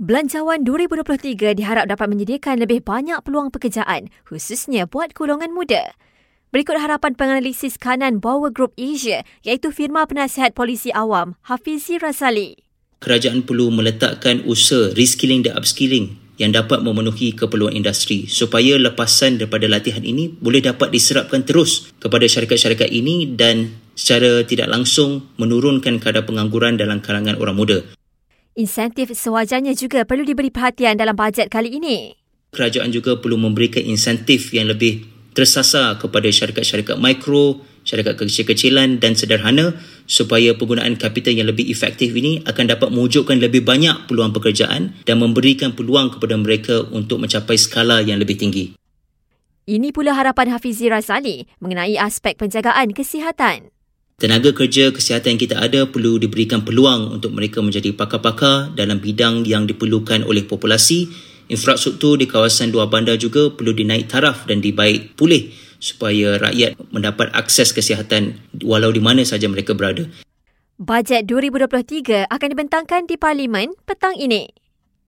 Belanjawan 2023 diharap dapat menyediakan lebih banyak peluang pekerjaan, khususnya buat golongan muda. Berikut harapan penganalisis kanan Bauer Group Asia, iaitu firma penasihat polisi awam Hafizi Razali. Kerajaan perlu meletakkan usaha reskilling dan upskilling yang dapat memenuhi keperluan industri supaya lepasan daripada latihan ini boleh dapat diserapkan terus kepada syarikat-syarikat ini dan secara tidak langsung menurunkan kadar pengangguran dalam kalangan orang muda. Insentif sewajarnya juga perlu diberi perhatian dalam bajet kali ini. Kerajaan juga perlu memberikan insentif yang lebih tersasar kepada syarikat-syarikat mikro, syarikat kecil-kecilan dan sederhana supaya penggunaan kapital yang lebih efektif ini akan dapat mewujudkan lebih banyak peluang pekerjaan dan memberikan peluang kepada mereka untuk mencapai skala yang lebih tinggi. Ini pula harapan Hafizi Razali mengenai aspek penjagaan kesihatan. Tenaga kerja kesihatan yang kita ada perlu diberikan peluang untuk mereka menjadi pakar-pakar dalam bidang yang diperlukan oleh populasi. Infrastruktur di kawasan dua bandar juga perlu dinaik taraf dan dibaik pulih supaya rakyat mendapat akses kesihatan walau di mana saja mereka berada. Bajet 2023 akan dibentangkan di Parlimen petang ini.